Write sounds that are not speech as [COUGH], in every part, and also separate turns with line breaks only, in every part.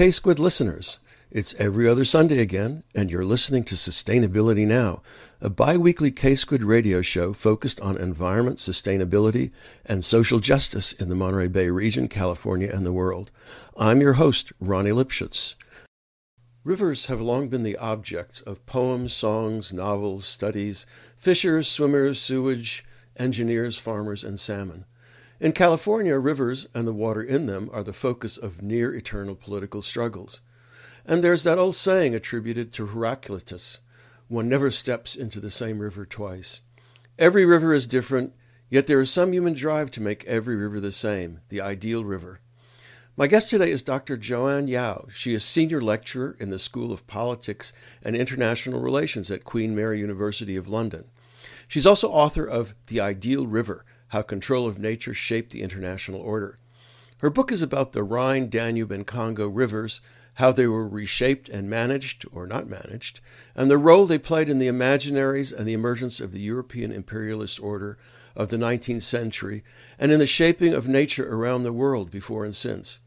K Squid listeners. It's every other Sunday again, and you're listening to Sustainability Now, a bi weekly K Squid radio show focused on environment, sustainability, and social justice in the Monterey Bay region, California, and the world. I'm your host, Ronnie Lipschutz. Rivers have long been the objects of poems, songs, novels, studies, fishers, swimmers, sewage, engineers, farmers, and salmon. In California, rivers and the water in them are the focus of near eternal political struggles. And there's that old saying attributed to Heraclitus one never steps into the same river twice. Every river is different, yet there is some human drive to make every river the same, the ideal river. My guest today is Dr. Joanne Yao. She is senior lecturer in the School of Politics and International Relations at Queen Mary University of London. She's also author of The Ideal River How Control of Nature Shaped the International Order. Her book is about the Rhine, Danube, and Congo rivers, how they were reshaped and managed, or not managed, and the role they played in the imaginaries and the emergence of the European imperialist order of the 19th century and in the shaping of nature around the world before and since.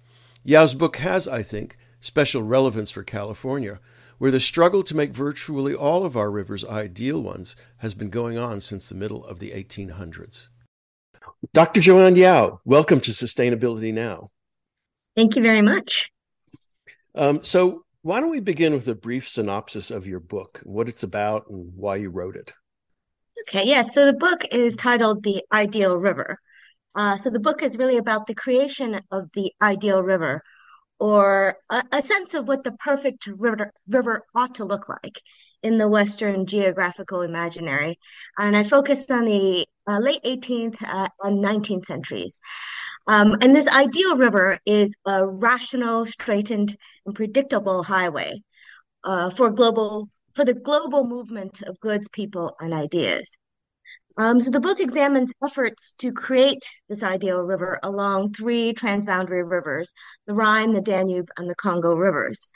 Yao's book has, I think, special relevance for California, where the struggle to make virtually all of our rivers ideal ones has been going on since the middle of the 1800s. Dr. Joanne Yao, welcome to Sustainability Now.
Thank you very much.
Um, so, why don't we begin with a brief synopsis of your book, what it's about, and why you wrote it?
Okay, yeah. So the book is titled The Ideal River. Uh, so the book is really about the creation of the ideal river, or a, a sense of what the perfect river, river ought to look like in the Western geographical imaginary. And I focused on the uh, late 18th uh, and 19th centuries. Um, and this ideal river is a rational, straightened, and predictable highway uh, for global for the global movement of goods, people, and ideas. Um, so the book examines efforts to create this ideal river along three transboundary rivers, the Rhine, the Danube, and the Congo rivers.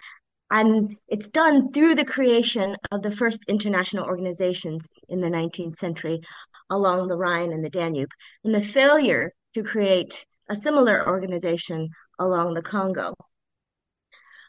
And it's done through the creation of the first international organizations in the 19th century along the Rhine and the Danube, and the failure to create a similar organization along the Congo.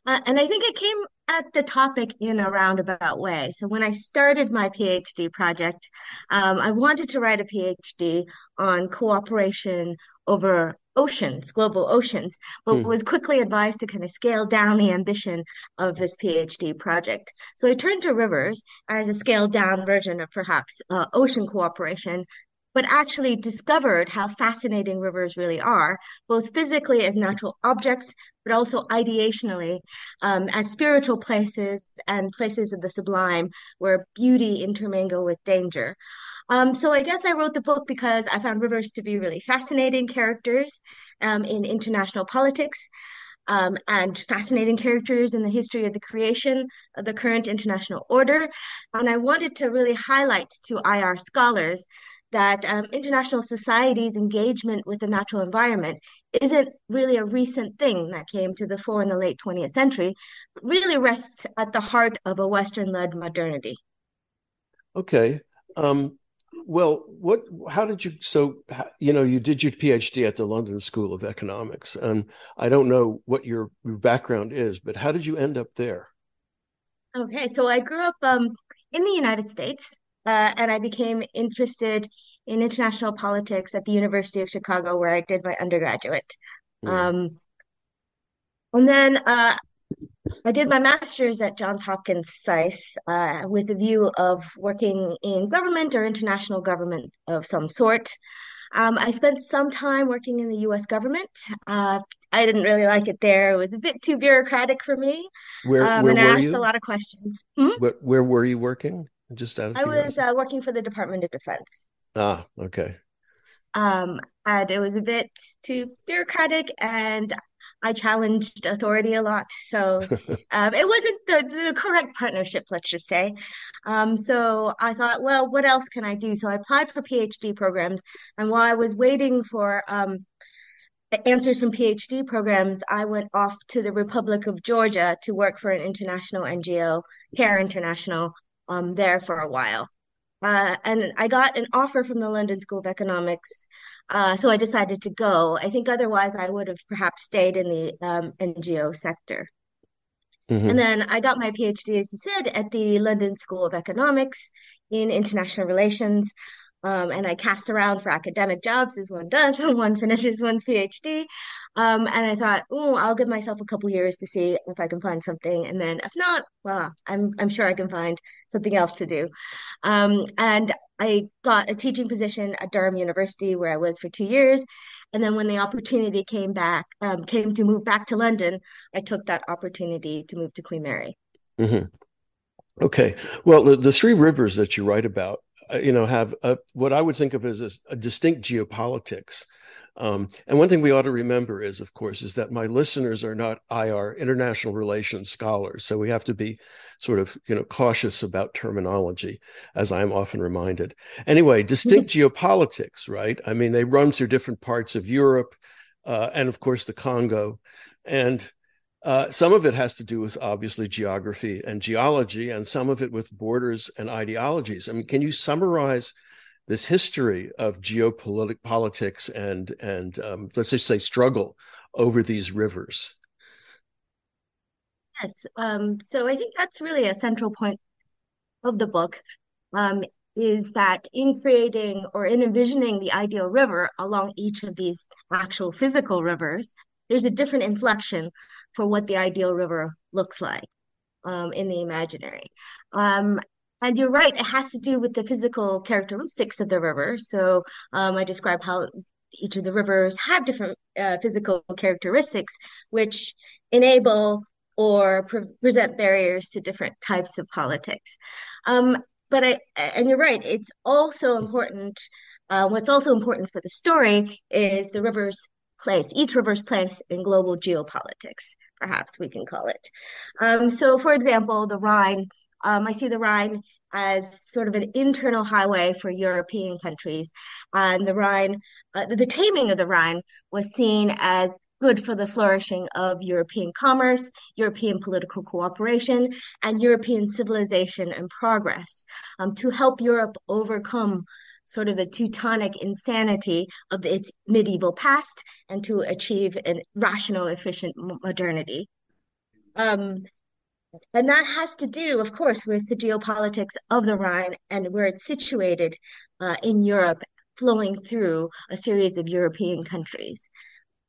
Uh, and I think it came at the topic in a roundabout way. So when I started my PhD project, um, I wanted to write a PhD on cooperation over oceans, global oceans, but hmm. was quickly advised to kind of scale down the ambition of this PhD project. So I turned to rivers as a scaled down version of perhaps uh, ocean cooperation, but actually discovered how fascinating rivers really are, both physically as natural objects, but also ideationally um, as spiritual places and places of the sublime where beauty intermingle with danger. Um, so I guess I wrote the book because I found rivers to be really fascinating characters um, in international politics. Um, and fascinating characters in the history of the creation of the current international order. And I wanted to really highlight to IR scholars that um, international society's engagement with the natural environment isn't really a recent thing that came to the fore in the late 20th century, but really rests at the heart of a Western led modernity.
Okay. Um, well, what? How did you? So, you know, you did your PhD at the London School of Economics, and I don't know what your, your background is, but how did you end up there?
Okay, so I grew up um, in the United States uh, and I became interested in international politics at the University of Chicago, where I did my undergraduate. Yeah. Um, and then uh, I did my master's at Johns Hopkins SAIS uh, with a view of working in government or international government of some sort. Um, I spent some time working in the US government. Uh, I didn't really like it there. It was a bit too bureaucratic for me.
Where, um, where
and I asked
you?
a lot of questions. Hmm?
Where, where were you working? Just out of
I was uh, working for the Department of Defense.
Ah, okay.
Um, and it was a bit too bureaucratic, and I challenged authority a lot. So [LAUGHS] um, it wasn't the, the correct partnership, let's just say. Um, so I thought, well, what else can I do? So I applied for PhD programs. And while I was waiting for um, answers from PhD programs, I went off to the Republic of Georgia to work for an international NGO, CARE International, um, there for a while. Uh, and I got an offer from the London School of Economics, uh, so I decided to go. I think otherwise I would have perhaps stayed in the um, NGO sector.
Mm-hmm.
And then I got my PhD, as you said, at the London School of Economics in international relations. Um, and I cast around for academic jobs as one does when [LAUGHS] one finishes one's PhD. Um, and I thought, oh, I'll give myself a couple years to see if I can find something. And then if not, well, I'm I'm sure I can find something else to do. Um, and I got a teaching position at Durham University where I was for two years. And then when the opportunity came back, um, came to move back to London, I took that opportunity to move to Queen Mary.
Mm-hmm. Okay. Well, the, the three rivers that you write about, uh, you know, have a, what I would think of as a, a distinct geopolitics. Um, and one thing we ought to remember is, of course, is that my listeners are not IR international relations scholars, so we have to be sort of you know cautious about terminology, as I am often reminded. Anyway, distinct geopolitics, right? I mean, they run through different parts of Europe, uh, and of course the Congo, and uh, some of it has to do with obviously geography and geology, and some of it with borders and ideologies. I mean, can you summarize? This history of geopolitics and and um, let's just say struggle over these rivers.
Yes, um, so I think that's really a central point of the book. Um, is that in creating or in envisioning the ideal river along each of these actual physical rivers, there's a different inflection for what the ideal river looks like um, in the imaginary. Um, and you're right, it has to do with the physical characteristics of the river. So um, I describe how each of the rivers have different uh, physical characteristics, which enable or pre present barriers to different types of politics. Um, but I, and you're right, it's also important. Uh, what's also important for the story is the river's place, each river's place in global geopolitics, perhaps we can call it. Um, so, for example, the Rhine um, I see the Rhine as sort of an internal highway for European countries. And the Rhine, uh, the taming of the Rhine was seen as good for the flourishing of European commerce, European political cooperation, and European civilization and progress um, to help Europe overcome sort of the Teutonic insanity of its medieval past and to achieve a rational, efficient modernity. Um, and that has to do, of course, with the geopolitics of the Rhine and where it's situated uh, in Europe, flowing through a series of European countries.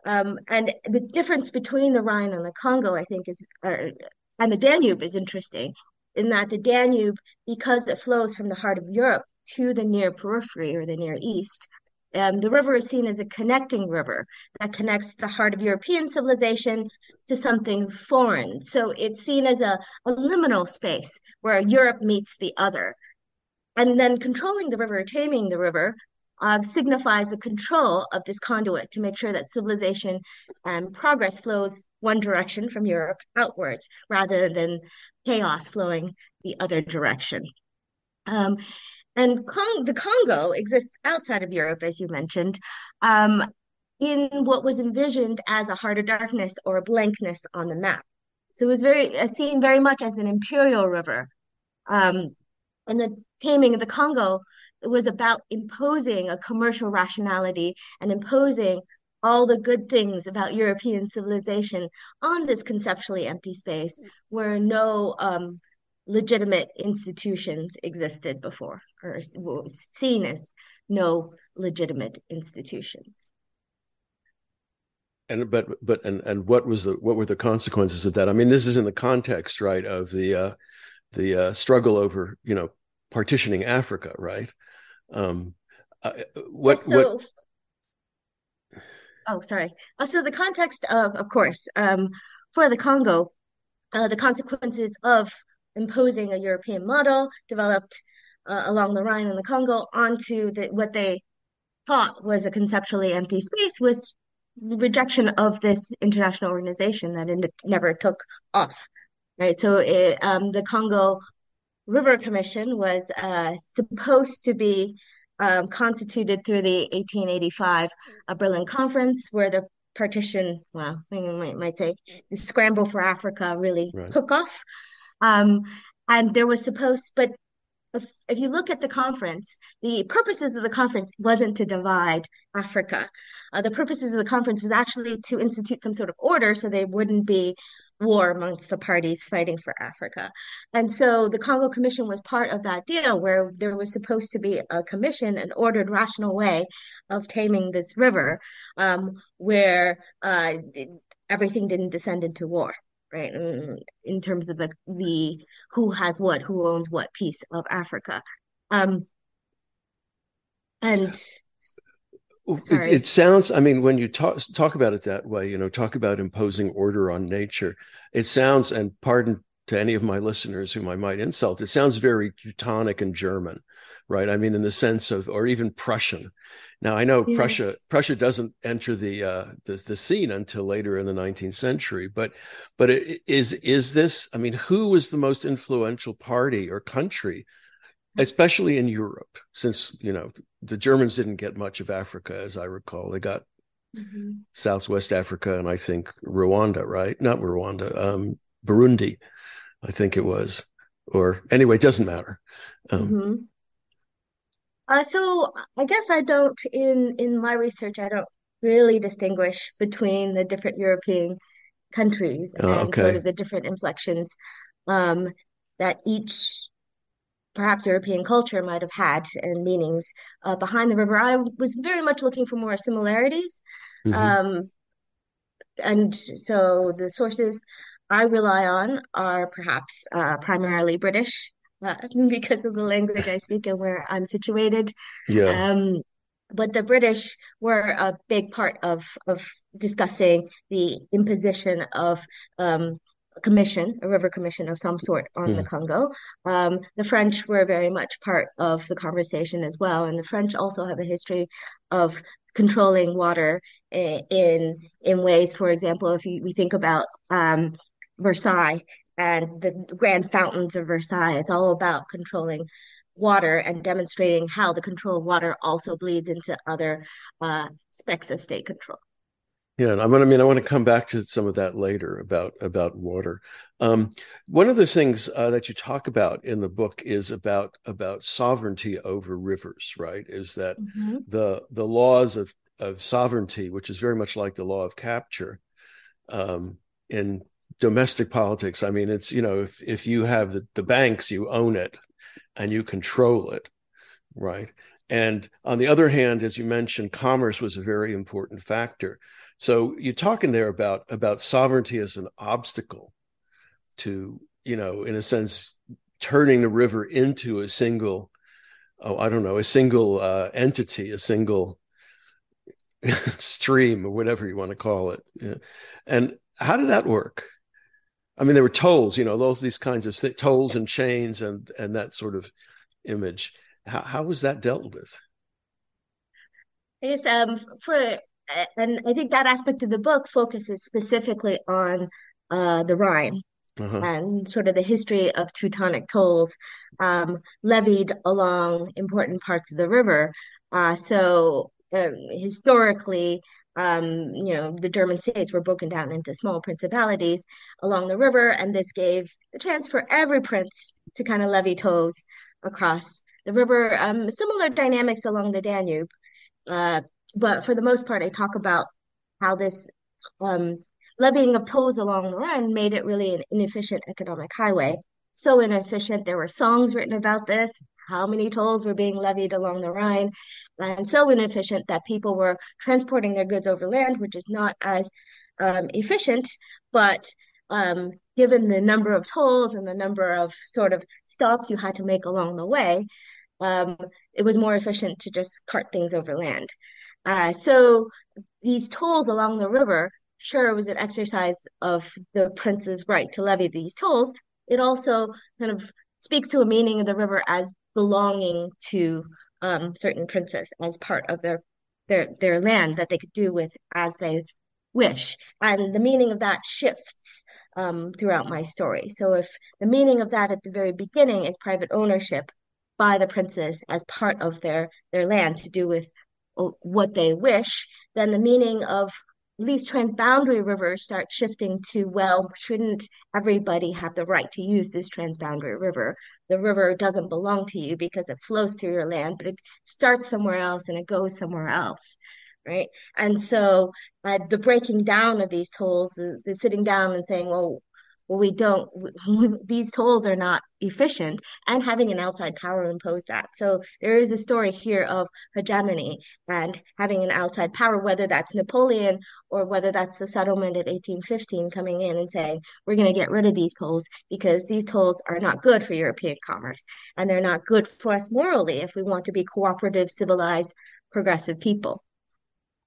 Um, and the difference between the Rhine and the Congo, I think, is, or, and the Danube is interesting in that the Danube, because it flows from the heart of Europe to the near periphery or the near east, um, the river is seen as a connecting river that connects the heart of European civilization to something foreign. So it's seen as a, a liminal space where Europe meets the other. And then controlling the river, taming the river, uh, signifies the control of this conduit to make sure that civilization and progress flows one direction from Europe outwards rather than chaos flowing the other direction. Um, and Cong- the Congo exists outside of Europe, as you mentioned, um, in what was envisioned as a heart of darkness or a blankness on the map. So it was very uh, seen very much as an imperial river. Um, and the taming of the Congo was about imposing a commercial rationality and imposing all the good things about European civilization on this conceptually empty space where no um, legitimate institutions existed before or seen as no legitimate institutions.
And but but and and what was the what were the consequences of that? I mean this is in the context right of the uh the uh struggle over you know partitioning africa right? Um uh, what so, what
oh sorry. Uh, so the context of of course um for the congo uh, the consequences of imposing a European model developed uh, along the Rhine and the Congo onto the, what they thought was a conceptually empty space was rejection of this international organization that it never took off. Right. So it, um, the Congo River Commission was uh, supposed to be um, constituted through the 1885 uh, Berlin Conference, where the partition, well, I might, might say, the scramble for Africa really right. took off. Um, and there was supposed, but if, if you look at the conference, the purposes of the conference wasn't to divide Africa. Uh, the purposes of the conference was actually to institute some sort of order so there wouldn't be war amongst the parties fighting for Africa. And so the Congo Commission was part of that deal where there was supposed to be a commission, an ordered, rational way of taming this river, um, where uh, everything didn't descend into war right? In, in terms of the the who has what, who owns what piece of Africa. Um, and
it, it, sounds i mean when you talk talk about it that way you know talk about imposing order on nature it sounds and pardon to any of my listeners whom i might insult it sounds very teutonic and german right i mean in the sense of or even prussian now I know yeah. Prussia Prussia doesn't enter the uh, the, the scene until later in the 19th century, but but it, is is this? I mean, who was the most influential party or country, especially in Europe? Since you know the Germans didn't get much of Africa, as I recall, they got mm-hmm. Southwest Africa and I think Rwanda, right? Not Rwanda, um, Burundi, I think it was, or anyway, it doesn't matter. Um, mm-hmm.
Uh, so I guess I don't in in my research I don't really distinguish between the different European countries
oh,
and
okay.
sort of the different inflections um, that each perhaps European culture might have had and meanings uh, behind the river. I was very much looking for more similarities. Mm-hmm. Um, and so the sources I rely on are perhaps uh, primarily British uh, [LAUGHS] because of the language I speak and where I'm situated.
Yeah.
Um, but the British were a big part of of discussing the imposition of um, a commission, a river commission of some sort on mm. the hmm. Congo. Um, the French were very much part of the conversation as well, and the French also have a history of controlling water in in ways. For example, if you, we think about um, Versailles and the grand fountains of Versailles. It's all about controlling water and demonstrating how the control of water also bleeds into other uh, aspects of state control.
Yeah, I'm I mean, I want to come back to some of that later about about water. Um, one of the things uh, that you talk about in the book is about about sovereignty over rivers, right? Is that mm-hmm. the the laws of of sovereignty, which is very much like the law of capture, um, in domestic politics. I mean, it's you know, if if you have the, the banks, you own it and you control it, right? And on the other hand, as you mentioned, commerce was a very important factor. So you're talking there about about sovereignty as an obstacle to, you know, in a sense, turning the river into a single, oh, I don't know, a single uh, entity, a single [LAUGHS] stream or whatever you want to call it. Yeah. And how did that work? I mean, there were tolls, you know, those these kinds of th- tolls and chains and and that sort of image. How how was that dealt with?
I guess um for and I think that aspect of the book focuses specifically on uh the Rhine uh-huh. and sort of the history of Teutonic tolls um, levied along important parts of the river. Uh, so um, historically, um, you know, the German states were broken down into small principalities along the river, and this gave a chance for every prince to kind of levy tolls across the river. Um, similar dynamics along the Danube, uh, but for the most part, I talk about how this um, levying of tolls along the Rhine made it really an inefficient economic highway. So inefficient, there were songs written about this, how many tolls were being levied along the Rhine, and so inefficient that people were transporting their goods over land, which is not as um, efficient. But um, given the number of tolls and the number of sort of stops you had to make along the way, um, it was more efficient to just cart things over land. Uh, so these tolls along the river, sure, was an exercise of the prince's right to levy these tolls. It also kind of speaks to a meaning of the river as belonging to um, certain princes as part of their their their land that they could do with as they wish. And the meaning of that shifts um, throughout my story. So if the meaning of that at the very beginning is private ownership by the princes as part of their their land to do with what they wish, then the meaning of these transboundary rivers start shifting to, well, shouldn't everybody have the right to use this transboundary river? The river doesn't belong to you because it flows through your land, but it starts somewhere else and it goes somewhere else right? And so uh, the breaking down of these tolls, the, the, sitting down and saying, well, we don't, [LAUGHS] these tolls are not efficient, and having an outside power impose that. So there is a story here of hegemony and having an outside power, whether that's Napoleon or whether that's the settlement at 1815 coming in and saying, we're going to get rid of these tolls because these tolls are not good for European commerce and they're not good for us morally if we want to be cooperative, civilized, progressive people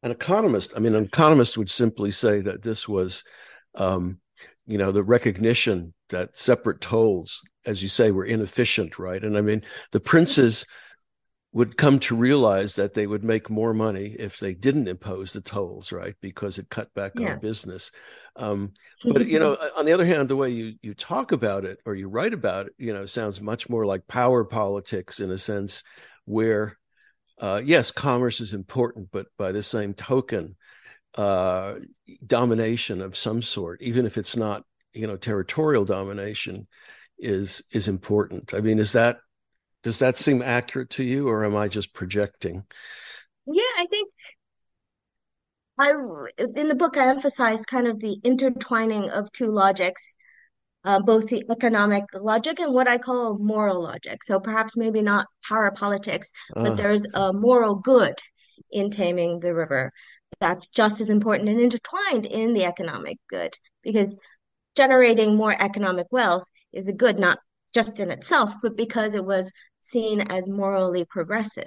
an economist, I mean, an economist would simply say that this was, um, you know, the recognition that separate tolls, as you say, were inefficient, right? And I mean, the princes would come to realize that they would make more money if they didn't impose the tolls, right? Because it cut back yeah. on business. Um, but you know, on the other hand, the way you you talk about it or you write about it, you know, sounds much more like power politics in a sense, where uh, yes, commerce is important, but by the same token, uh, domination of some sort, even if it's not, you know, territorial domination, is is important. I mean, is that does that seem accurate to you, or am I just projecting?
Yeah, I think I in the book I emphasize kind of the intertwining of two logics uh, both the economic logic and what I call moral logic. So perhaps maybe not power politics, but uh. there's a moral good in taming the river that's just as important and intertwined in the economic good because generating more economic wealth is a good not just in itself, but because it was seen as morally progressive.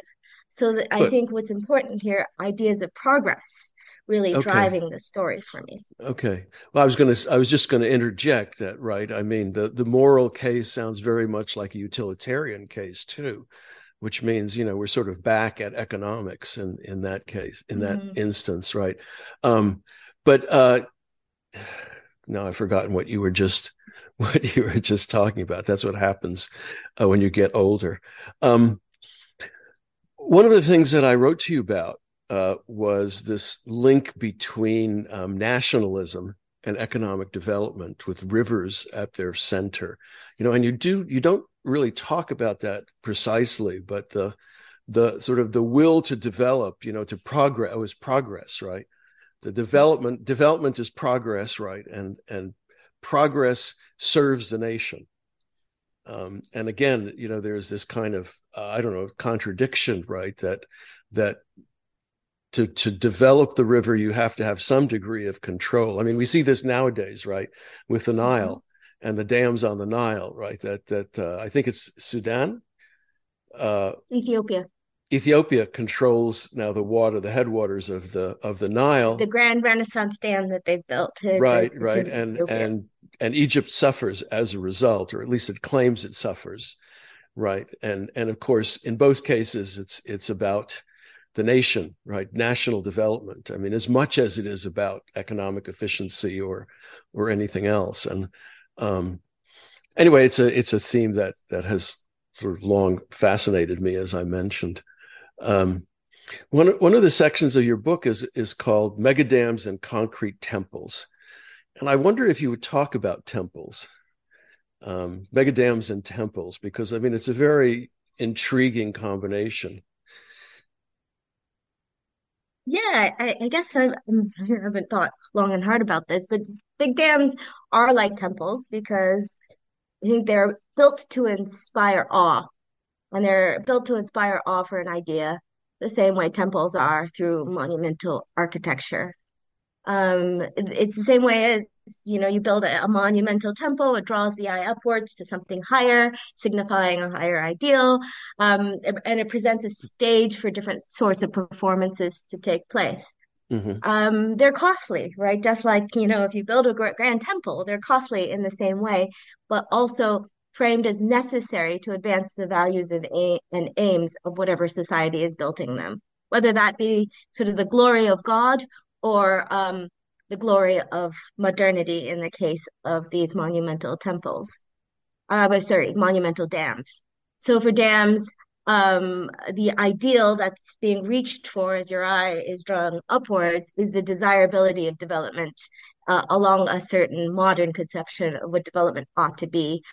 So I think what's important here, ideas of progress really okay. driving the story for me.
Okay. Well, I was going to, I was just going to interject that, right? I mean, the, the moral case sounds very much like a utilitarian case too, which means, you know, we're sort of back at economics in, in that case, in that mm-hmm. instance, right? Um, but, uh, now I've forgotten what you were just, [LAUGHS] what you were just talking about. That's what happens uh, when you get older. Um, one of the things that I wrote to you about uh, was this link between um, nationalism and economic development with rivers at their center. You know and you do you don't really talk about that precisely but the the sort of the will to develop you know to progress oh, is progress right? The development development is progress right? And and progress serves the nation. Um, and again you know there's this kind of uh, i don't know contradiction right that that to to develop the river you have to have some degree of control i mean we see this nowadays right with the mm-hmm. nile mm-hmm. and the dams on the nile right that that uh, i think it's sudan
uh, ethiopia
ethiopia controls now the water the headwaters of the of the nile
the grand renaissance dam that they've built
right right and ethiopia. and and egypt suffers as a result or at least it claims it suffers right and and of course in both cases it's it's about the nation, right? National development. I mean, as much as it is about economic efficiency or or anything else. And um, anyway, it's a it's a theme that that has sort of long fascinated me, as I mentioned. Um, one one of the sections of your book is is called Megadams and Concrete Temples, and I wonder if you would talk about temples, um, megadams and temples, because I mean it's a very intriguing combination.
Yeah, I, I guess I've, I haven't thought long and hard about this, but big dams are like temples because I think they're built to inspire awe, and they're built to inspire awe for an idea, the same way temples are through monumental architecture. Um, it's the same way as you know, you build a, a, monumental temple, it draws the eye upwards to something higher, signifying a higher ideal. Um, and it presents a stage for different sorts of performances to take place. Mm-hmm. Um, they're costly, right? Just like, you know, if you build a grand temple, they're costly in the same way, but also framed as necessary to advance the values and, a- and aims of whatever society is building them, whether that be sort of the glory of God or um, the glory of modernity in the case of these monumental temples. Uh, but sorry, monumental dams. So for dams, um, the ideal that's being reached for as your eye is drawn upwards is the desirability of development uh, along a certain modern conception of what development ought to be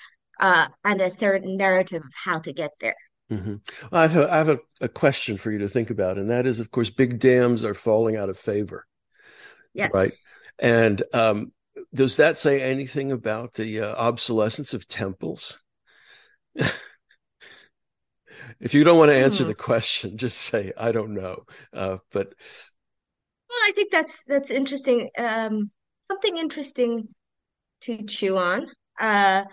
uh, and a certain narrative of how to get there.
Mm-hmm. Well, I have, a, I have a, a, question for you to think about, and that is, of course, big dams are falling out of favor.
Yes.
Right. And um, does that say anything about the uh, obsolescence of temples? [LAUGHS] if you don't want to answer hmm. the question, [LAUGHS] just say I don't know. Uh, but
well, I think that's that's interesting. Um, something interesting to chew on. Uh,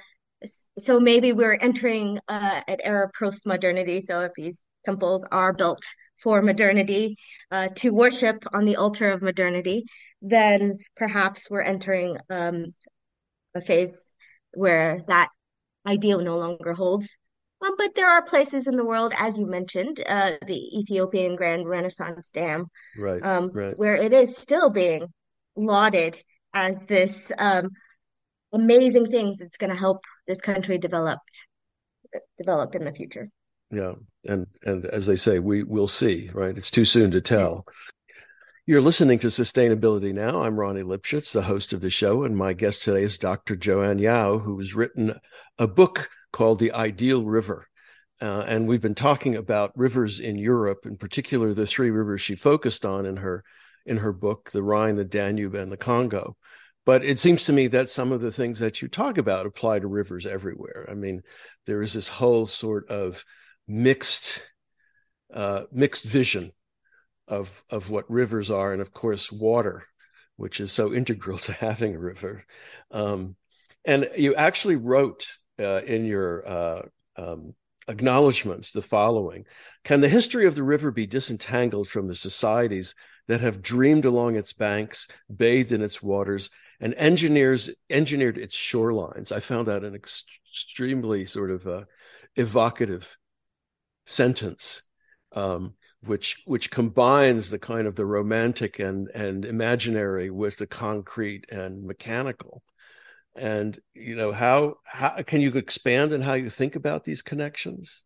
so maybe we're entering uh, an era of post-modernity. So if these temples are built for modernity, uh, to worship on the altar of modernity, then perhaps we're entering um, a phase where that ideal no longer holds. Um, but there are places in the world, as you mentioned, uh, the Ethiopian Grand Renaissance Dam,
right, um, right.
where it is still being lauded as this um, amazing thing that's going to help this country develop develop in the future.
Yeah, and and as they say, we will see. Right, it's too soon to tell. You're listening to Sustainability Now. I'm Ronnie Lipschutz the host of the show, and my guest today is Dr. Joanne Yao, who has written a book called The Ideal River. Uh, and we've been talking about rivers in Europe, in particular the three rivers she focused on in her in her book, the Rhine, the Danube, and the Congo. But it seems to me that some of the things that you talk about apply to rivers everywhere. I mean, there is this whole sort of mixed uh, mixed vision of of what rivers are, and of course water, which is so [LAUGHS] integral to having a river. Um, and you actually wrote uh, in your uh, um, acknowledgments the following: Can the history of the river be disentangled from the societies that have dreamed along its banks, bathed in its waters, and engineers engineered its shorelines? I found that an ex- extremely sort of uh, evocative sentence. Um, which which combines the kind of the romantic and and imaginary with the concrete and mechanical and you know how how can you expand on how you think about these connections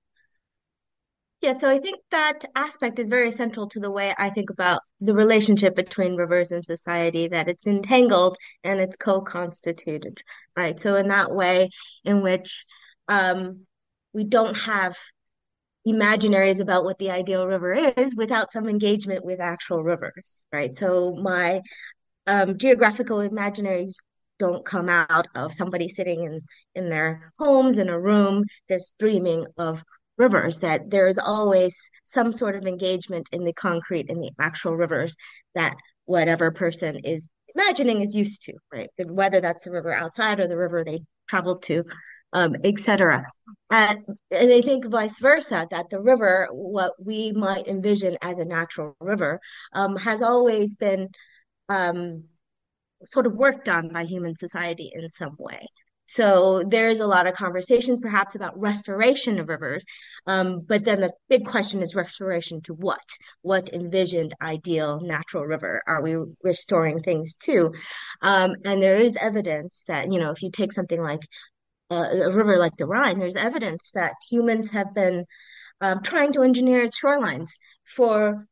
yeah so i think that aspect is very central to the way i think about the relationship between rivers and society that it's entangled and it's co-constituted right so in that way in which um, we don't have imaginaries about what the ideal river is without some engagement with actual rivers, right? So my um, geographical imaginaries don't come out of somebody sitting in in their homes in a room just dreaming of rivers that there is always some sort of engagement in the concrete in the actual rivers that whatever person is imagining is used to right whether that's the river outside or the river they traveled to um, etc. And, and I think vice versa, that the river, what we might envision as a natural river, um, has always been um, sort of worked on by human society in some way. So there's a lot of conversations perhaps about restoration of rivers. Um, but then the big question is restoration to what? What envisioned ideal natural river are we restoring things to? Um, and there is evidence that, you know, if you take something like a river like the Rhine, there's evidence that humans have been um, trying to engineer its shorelines for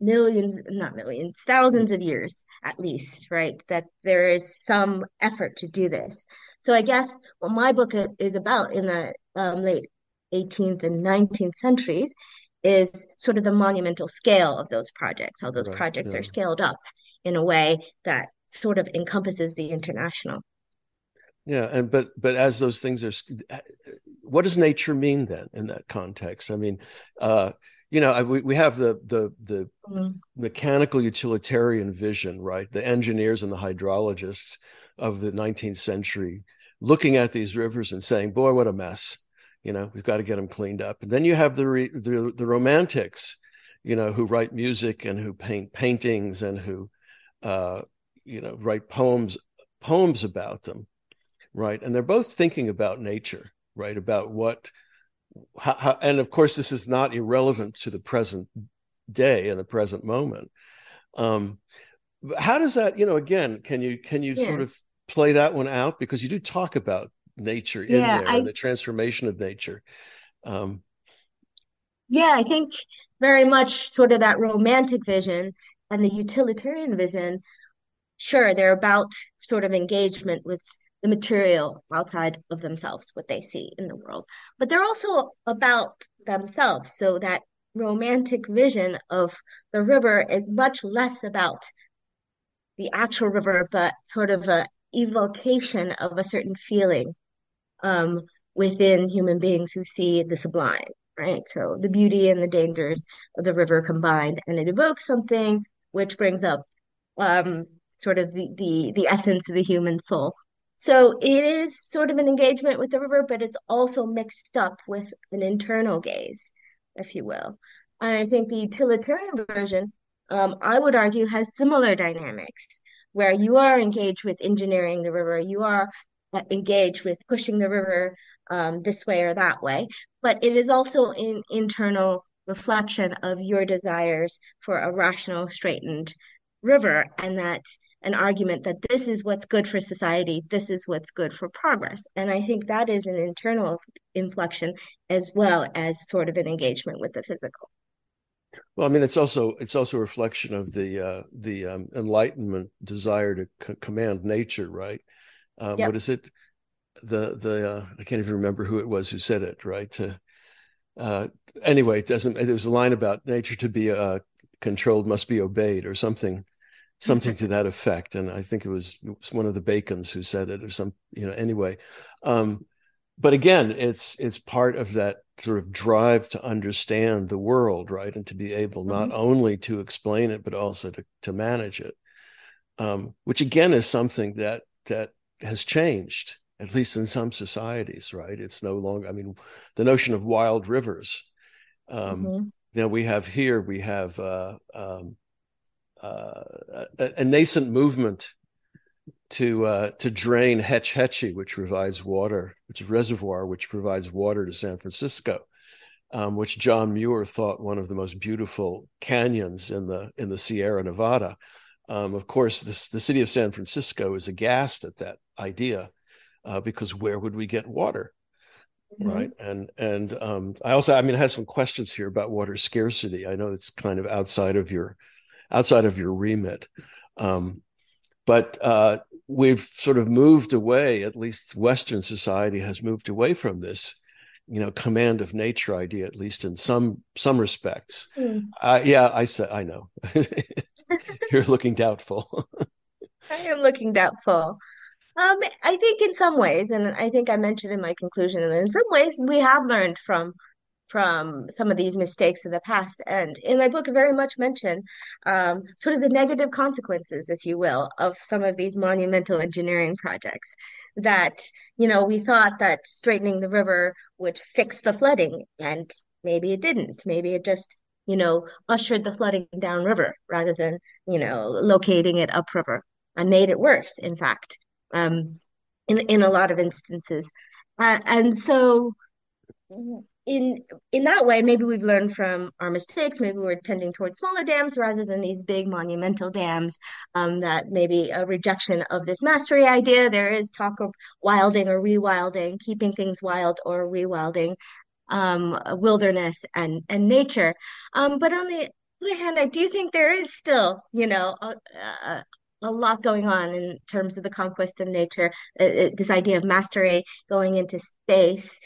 millions, not millions, thousands of years at least, right? That there is some effort to do this. So I guess what my book is about in the um, late 18th and 19th centuries is sort of the monumental scale of those projects, how those right, projects yeah. are scaled up in a way that sort of encompasses the international.
Yeah, and but but as those things are, what does nature mean then in that context? I mean, uh, you know, we we have the the the mm-hmm. mechanical utilitarian vision, right? The engineers and the hydrologists of the 19th century looking at these rivers and saying, "Boy, what a mess." You know, we've got to get them cleaned up. And then you have the re, the, the romantics, you know, who write music and who paint paintings and who, uh, you know, write poems poems about them right? And they're both thinking about nature, right? About what, how, how, and of course, this is not irrelevant to the present day and the present moment. Um, how does that, you know, again, can you can you yeah. sort of play that one out because you do talk about nature in yeah, there I, and the transformation of nature. Um,
Yeah, I think very much sort of that romantic vision and the utilitarian vision. Sure, they're about sort of engagement with the material outside of themselves, what they see in the world, but they're also about themselves. So that romantic vision of the river is much less about the actual river, but sort of a evocation of a certain feeling um, within human beings who see the sublime, right? So the beauty and the dangers of the river combined, and it evokes something which brings up um, sort of the, the the essence of the human soul. So it is sort of an engagement with the river, but it's also mixed up with an internal gaze, if you will. And I think the utilitarian version, um, I would argue, has similar dynamics where you are engaged with engineering the river, you are uh, engaged with pushing the river um, this way or that way, but it is also an internal reflection of your desires for a rational, straightened river, and that an argument that this is what's good for society, this is what's good for progress. And I think that is an internal inflection as well as sort of an engagement with the physical.
Well, I mean, it's also it's also a reflection of the uh, the um, Enlightenment desire to c- command nature, right? Um, yep. What is it? The the uh, I can't even remember who it was who said it, right? To, uh, anyway, it doesn't. There was a line about nature to be uh, controlled must be obeyed, or something something to that effect. And I think it was, it was, one of the Bacons who said it, or some, you know. Anyway, um, but again, it's it's part of that sort of drive to understand the world, right, and to be able not mm-hmm. only to explain it but also to to manage it, um, which again is something that that has changed at least in some societies, right? It's no longer. I mean, the notion of wild rivers. Um, mm-hmm. You we have here we have uh, um, a, a, nascent movement to uh, to drain Hetch Hetchy, which provides water, which is reservoir, which provides water to San Francisco, um, which John Muir thought one of the most beautiful canyons in the in the Sierra Nevada. Um, of course, this, the city of San Francisco is aghast at that idea uh, because where would we get water? Mm-hmm. Right. And and um, I also I mean I have some questions here about water scarcity. I know it's kind of outside of your outside of your remit. Um, but uh, we've sort of moved away, at least Western society has moved away from this, you know, command of nature idea, at least in some some respects. Mm. Uh, yeah, I said I know. [LAUGHS] You're looking doubtful. [LAUGHS]
I am looking doubtful. Um, I think in some ways, and I think I mentioned in my conclusion, and in some ways we have learned from from some of these mistakes of the past. And in my book, I very much mention um, sort of the negative consequences, if you will, of some of these monumental engineering projects. That, you know, we thought that straightening the river would fix the flooding, and maybe it didn't. Maybe it just, you know, ushered the flooding downriver rather than, you know, locating it upriver and made it worse, in fact, um, in, in a lot of instances. Uh, and so in in that way, maybe we've learned from our mistakes. Maybe we're tending towards smaller dams rather than these big monumental dams. Um, that maybe a rejection of this mastery idea. There is talk of wilding or rewilding, keeping things wild or rewilding, um, wilderness and and nature. Um, but on the other hand, I do think there is still, you know, a, a, a lot going on in terms of the conquest of nature. Uh, this idea of mastery going into space,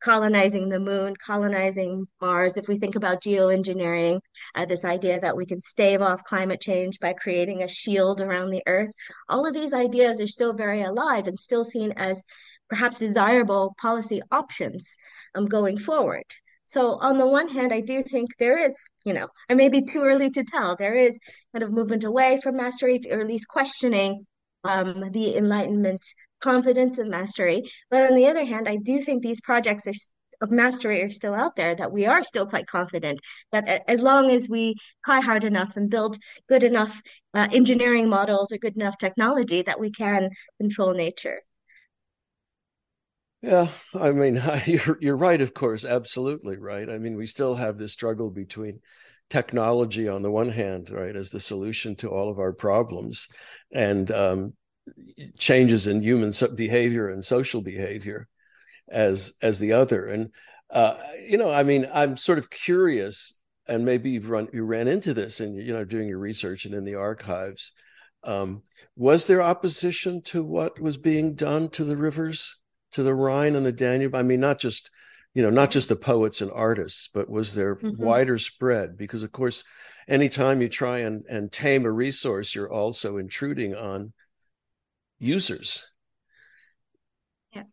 colonizing the moon, colonizing Mars, if we think about geoengineering, uh, this idea that we can stave off climate change by creating a shield around the Earth, all of these ideas are still very alive and still seen as perhaps desirable policy options um, going forward. So on the one hand, I do think there is, you know, it may be too early to tell. There is kind of movement away from mastery, or at least questioning um, the Enlightenment confidence and mastery. But on the other hand, I do think these projects are of mastery are still out there that we are still quite confident that as long as we try hard enough and build good enough uh, engineering models or good enough technology that we can control nature.
Yeah i mean [LAUGHS] you're, you're right of course absolutely right. I mean we still have this struggle between technology on the one hand right as the solution to all of our problems. And um, changes in human behavior and social behavior as as the other and uh, you know, I mean, I'm sort of curious, and maybe you've run you ran into this, and you know, doing your research and in the archives. Um, was there opposition to what was being done to the rivers, to the Rhine and the Danube? I mean, not just you know, not just the poets and artists, but was there mm-hmm. wider spread? Because of course, anytime you try and, and tame a resource, you're also intruding on users.
Yeah.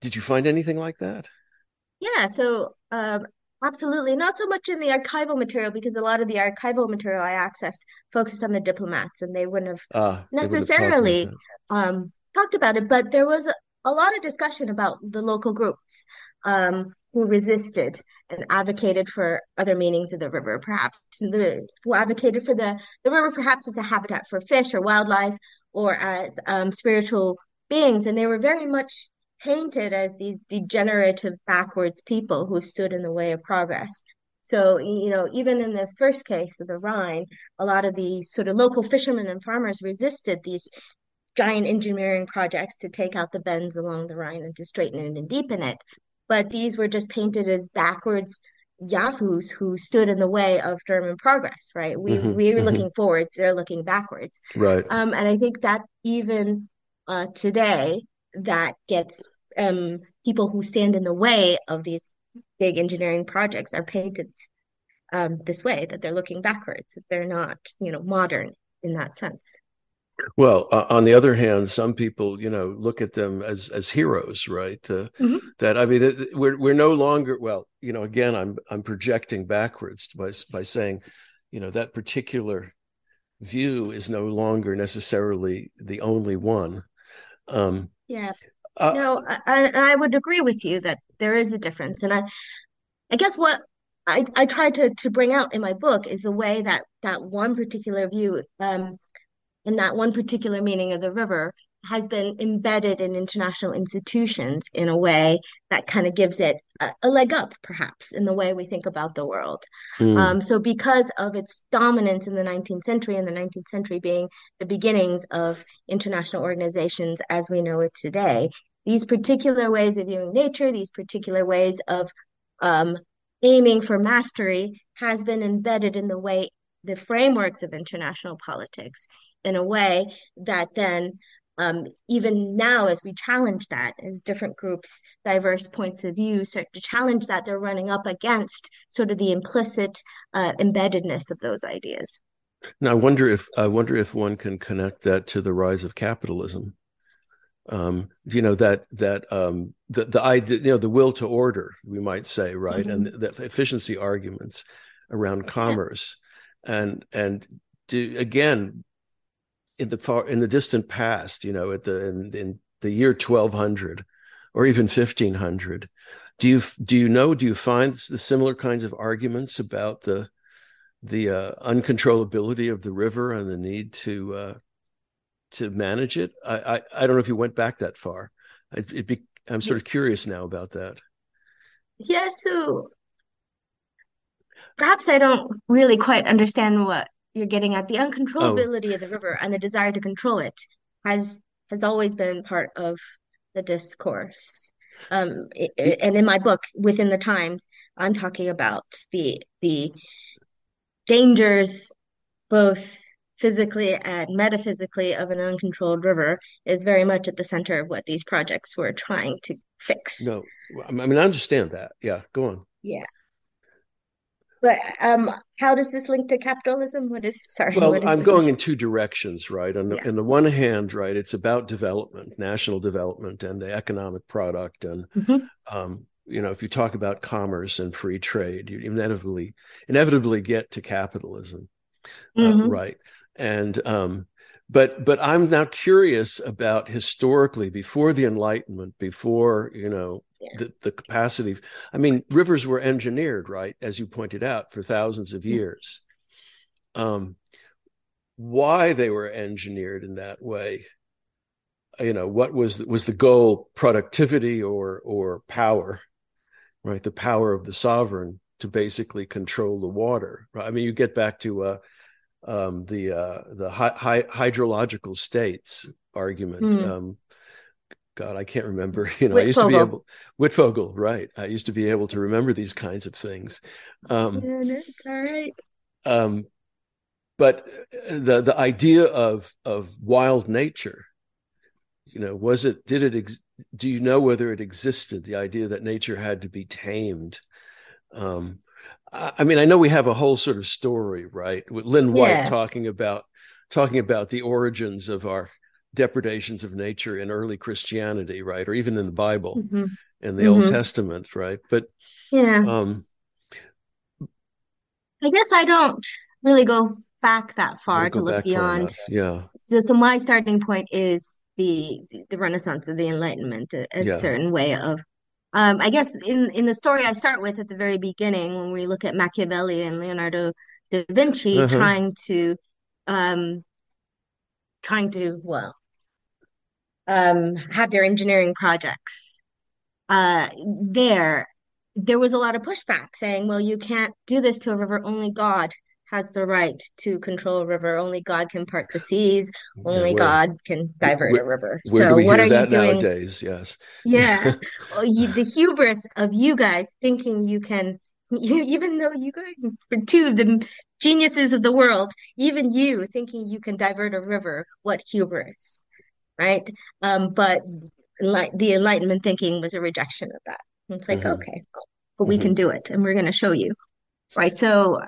Did you find anything like that?
Yeah, so um, absolutely. Not so much in the archival material because a lot of the archival material I accessed focused on the diplomats and they wouldn't have uh, necessarily have talked, um, talked about it. But there was a, a lot of discussion about the local groups um, who resisted and advocated for other meanings of the river, perhaps the, who advocated for the, the river perhaps as a habitat for fish or wildlife or as um, spiritual beings. And they were very much painted as these degenerative backwards people who stood in the way of progress. So, you know, even in the first case of the Rhine, a lot of the sort of local fishermen and farmers resisted these giant engineering projects to take out the bends along the Rhine and to straighten it and deepen it. But these were just painted as backwards yahoos who stood in the way of German progress, right? We mm-hmm, we were mm-hmm. looking forwards, they're looking backwards.
Right.
Um, and I think that even uh, today, that gets um, people who stand in the way of these big engineering projects are painted um, this way, that they're looking backwards, that they're not, you know, modern in that sense.
Well, uh, on the other hand, some people, you know, look at them as as heroes, right? Uh, mm-hmm. That I mean, we're we're no longer. Well, you know, again, I'm I'm projecting backwards by by saying, you know, that particular view is no longer necessarily the only one.
Um, yeah. Uh, no, I, I would agree with you that there is a difference, and I, I guess what I I tried to to bring out in my book is the way that that one particular view um and that one particular meaning of the river has been embedded in international institutions in a way that kind of gives it a, a, leg up, perhaps, in the way we think about the world. Mm. Um, so, because of its dominance in the 19th century, and the 19th century being the beginnings of international organizations as we know it today, these particular ways of viewing nature, these particular ways of um, aiming for mastery, has been embedded in the way the frameworks of international politics in a way that then um, even now as we challenge that as different groups diverse points of view start to challenge that they're running up against sort of the implicit uh, embeddedness of those ideas
now i wonder if i wonder if one can connect that to the rise of capitalism um, you know that that um, the the idea you know the will to order we might say right mm-hmm. and the, the efficiency arguments around commerce yeah. and and do, again in the far in the distant past, you know, at the in, in the year 1200 or even 1500, do you do you know do you find the similar kinds of arguments about the the uh, uncontrollability of the river and the need to uh, to manage it? I, I, I don't know if you went back that far. I be, I'm sort of curious now about that.
Yeah, so perhaps I don't really quite understand what you're getting at the uncontrollability oh. of the river and the desire to control it has has always been part of the discourse. Um it, and in my book within the times i'm talking about the the dangers both physically and metaphysically of an uncontrolled river is very much at the center of what these projects were trying to fix.
No i mean i understand that. Yeah go on.
Yeah but um, how does this link to capitalism? What is sorry?
Well, is I'm going in two directions, right? On the, yeah. on the one hand, right, it's about development, national development, and the economic product, and mm-hmm. um, you know, if you talk about commerce and free trade, you inevitably inevitably get to capitalism, uh, mm-hmm. uh, right? And um, but but I'm now curious about historically before the Enlightenment, before you know the, the capacity. I mean, rivers were engineered, right, as you pointed out, for thousands of years. Um, why they were engineered in that way, you know, what was was the goal? Productivity or or power, right? The power of the sovereign to basically control the water. Right? I mean, you get back to uh, um, the uh, the hi- hi- hydrological states argument. Mm. Um, God, I can't remember. [LAUGHS] You know, I used to be able Wittfogel, right? I used to be able to remember these kinds of things.
Um, yeah, it's all right.
Um, but the the idea of of wild nature, you know, was it? Did it? Ex- do you know whether it existed? The idea that nature had to be tamed. Um, I, I mean, I know we have a whole sort of story, right, with Lynn White yeah. talking about talking about the origins of our depredations of nature in early Christianity, right, or even in the Bible, mm-hmm. in the mm-hmm. Old Testament, right? But
yeah, um, I guess I don't really go back that far to look beyond.
Yeah.
So, so my starting point is the the Renaissance of the Enlightenment, a, a yeah. certain way of. Um, I guess in in the story I start with at the very beginning, when we look at Machiavelli and Leonardo da Vinci uh-huh. trying to, um, trying to well, um, have their engineering projects. Uh, there, there was a lot of pushback saying, "Well, you can't do this to a river. Only God has the right to control a river. Only God can part the seas. Only yeah, God can divert a river.
so what are you doing nowadays? Yes.
Yeah, [LAUGHS] well, you, the hubris of you guys thinking you can. [LAUGHS] You, even though you guys are two of the geniuses of the world, even you thinking you can divert a river, what hubris, right? Um, but like the Enlightenment thinking was a rejection of that. it's like, mm-hmm. okay, but we mm-hmm. can do it, and we're going to show you, right? So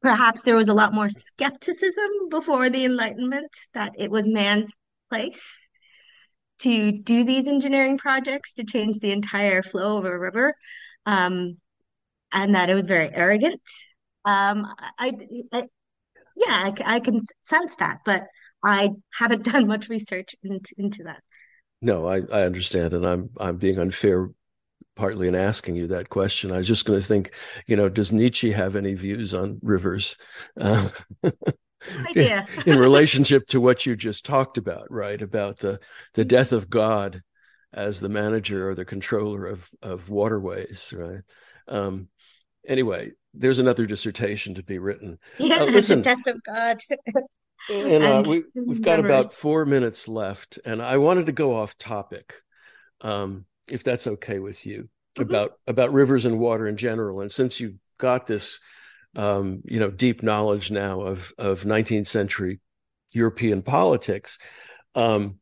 perhaps there was a lot more skepticism before the Enlightenment that it was man's place to do these engineering projects to change the entire flow of a river, um, and that it was very arrogant. Um, I, I yeah, I, I, can sense that, but I haven't [LAUGHS] done much research into, into that.
No, I, I understand, and I'm I'm being unfair partly in asking you that question. I was just going to think, you know, does Nietzsche have any views on rivers? Uh, [LAUGHS]
idea.
in relationship to what you just talked about, right? About the the death of God as the manager or the controller of of waterways, right? Um, anyway, there's another dissertation to be written.
Yeah, uh, [LAUGHS] listen, the death of God. [LAUGHS]
and uh, we, have got about four minutes left, and I wanted to go off topic. Um, if that's okay with you, mm-hmm. about about rivers and water in general. And since you've got this, um, you know, deep knowledge now of of 19th century European politics, um,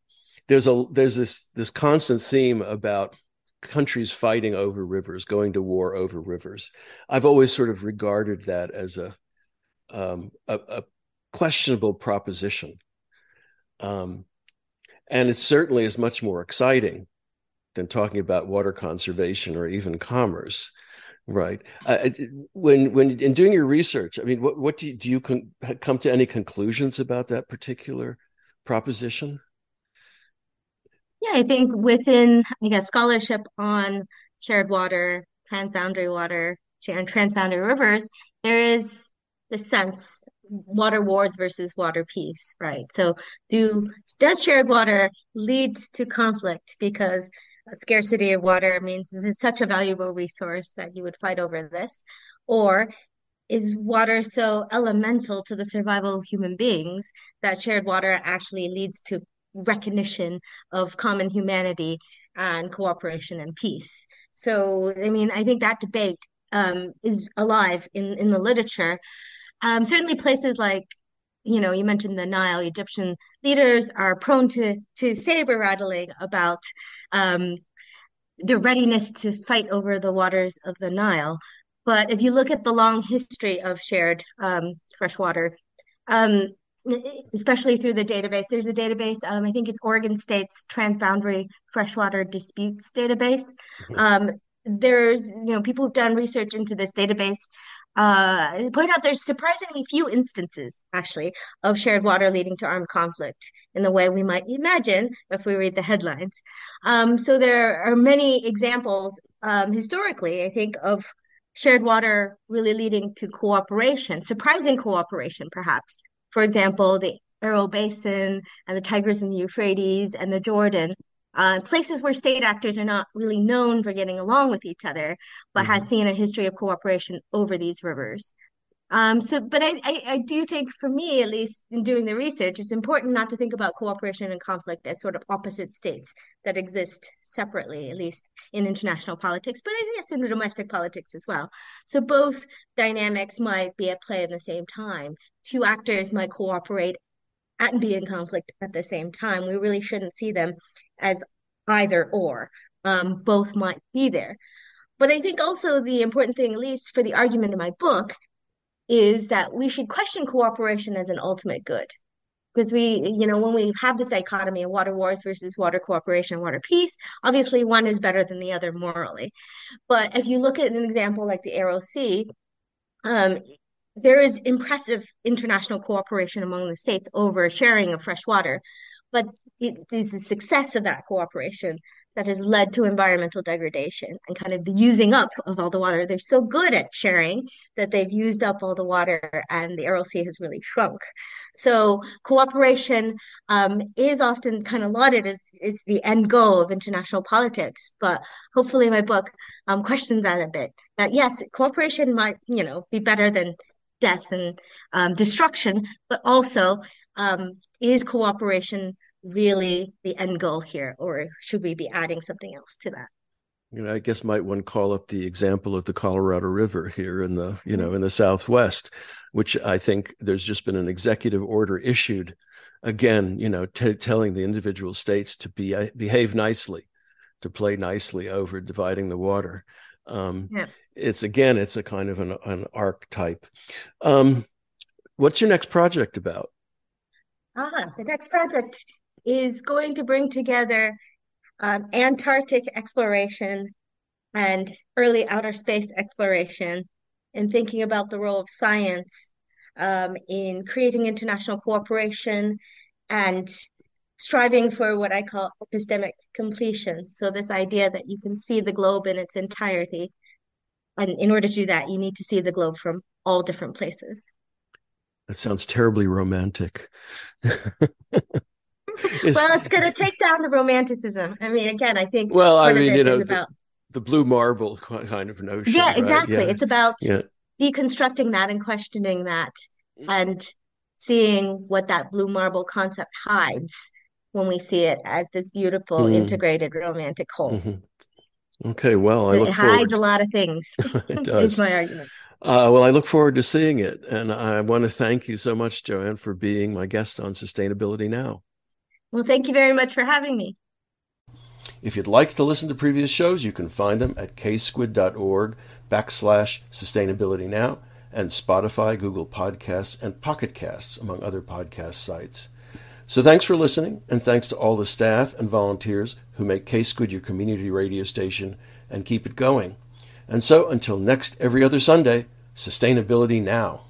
there's a there's this this constant theme about countries fighting over rivers, going to war over rivers. I've always sort of regarded that as a um, a, a, questionable proposition. Um, and it certainly is much more exciting than talking about water conservation or even commerce right uh, when when in doing your research i mean what what do you, do you con- come to any conclusions about that particular proposition
yeah i think within i guess scholarship on shared water transboundary water and transboundary rivers there is the sense water wars versus water peace right so do does shared water lead to conflict because scarcity of water means it's such a valuable resource that you would fight over this? Or is water so elemental to the survival of human beings that shared water actually leads to recognition of common humanity and cooperation and peace? So, I mean, I think that debate um, is alive in, in the literature. Um, certainly, places like you know, you mentioned the Nile. Egyptian leaders are prone to to saber rattling about um, their readiness to fight over the waters of the Nile. But if you look at the long history of shared um, freshwater, um, especially through the database, there's a database. Um, I think it's Oregon State's Transboundary Freshwater Disputes database. Mm-hmm. Um, there's you know people who've done research into this database uh, point out there's surprisingly few instances, actually, of shared water leading to armed conflict in the way we might imagine if we read the headlines. Um, so there are many examples um, historically, I think, of shared water really leading to cooperation, surprising cooperation, perhaps. For example, the Aral Basin and the Tigris and the Euphrates and the Jordan uh, places where state actors are not really known for getting along with each other, but mm-hmm. has seen a history of cooperation over these rivers. Um, so, but I, I, I do think for me, at least in doing the research, it's important not to think about cooperation and conflict as sort of opposite states that exist separately, at least in international politics, but I guess in domestic politics as well. So both dynamics might be at play at the same time. Two actors might cooperate and be in conflict at the same time. We really shouldn't see them as either or. Um, both might be there. But I think also the important thing, at least for the argument in my book, is that we should question cooperation as an ultimate good. Because we, you know, when we have this dichotomy of water wars versus water cooperation, water peace, obviously one is better than the other morally. But if you look at an example like the Sea, um, there is impressive international cooperation among the states over sharing of fresh water. But it is the success of that cooperation that has led to environmental degradation and kind of the using up of all the water. They're so good at sharing that they've used up all the water and the Aral Sea has really shrunk. So cooperation um, is often kind of lauded as is the end goal of international politics. But hopefully my book um, questions that a bit. That yes, cooperation might, you know, be better than death and um, destruction, but also um, is cooperation really the end goal here, or should we be adding something else to that?
You know, I guess might one call up the example of the Colorado River here in the you know in the Southwest, which I think there's just been an executive order issued, again, you know, t- telling the individual states to be uh, behave nicely, to play nicely over dividing the water. Um, yeah. It's again, it's a kind of an, an archetype. Um, what's your next project about?
Ah, the next project is going to bring together um, Antarctic exploration and early outer space exploration and thinking about the role of science um, in creating international cooperation and striving for what I call epistemic completion. So, this idea that you can see the globe in its entirety. And in order to do that, you need to see the globe from all different places.
That sounds terribly romantic. [LAUGHS]
well, it's going to take down the romanticism. I mean, again, I think.
Well, I mean, you know, the, about... the, blue marble kind of notion.
Yeah, exactly. Right? Yeah. It's about yeah. deconstructing that and questioning that, and seeing what that blue marble concept hides when we see it as this beautiful, mm. integrated, romantic whole. Mm-hmm.
Okay, well, I
it hides
forward.
a lot of things. [LAUGHS]
it [LAUGHS] does.
is my argument.
Uh, well, I look forward to seeing it, and I want to thank you so much, Joanne, for being my guest on Sustainability Now.
Well, thank you very much for having me.
If you'd like to listen to previous shows, you can find them at ksquid.org backslash sustainability now and Spotify, Google Podcasts, and Pocket Casts, among other podcast sites. So thanks for listening, and thanks to all the staff and volunteers who make K-Squid your community radio station and keep it going. And so until next every other Sunday, sustainability now.